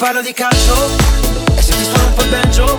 parlo di calcio E se ti suono un po' il banjo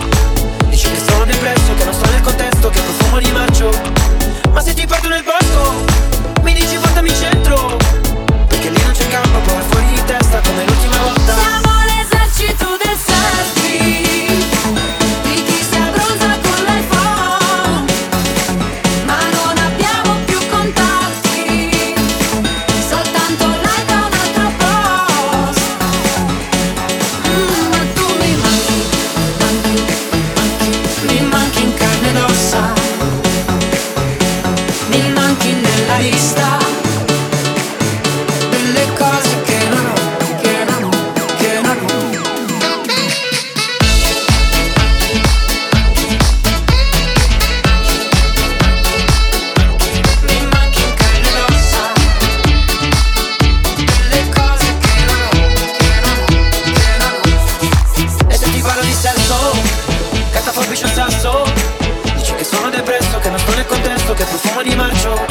la lista delle cose che non ho, che non ho, che non ho. Mi manchi in carne rossa ossa delle cose che non ho, che non ho, che non ho. E se ti parlo di sesso, catafobici un sasso, dici che sono depresso, che non sto nel contesto, che profumo di marcio.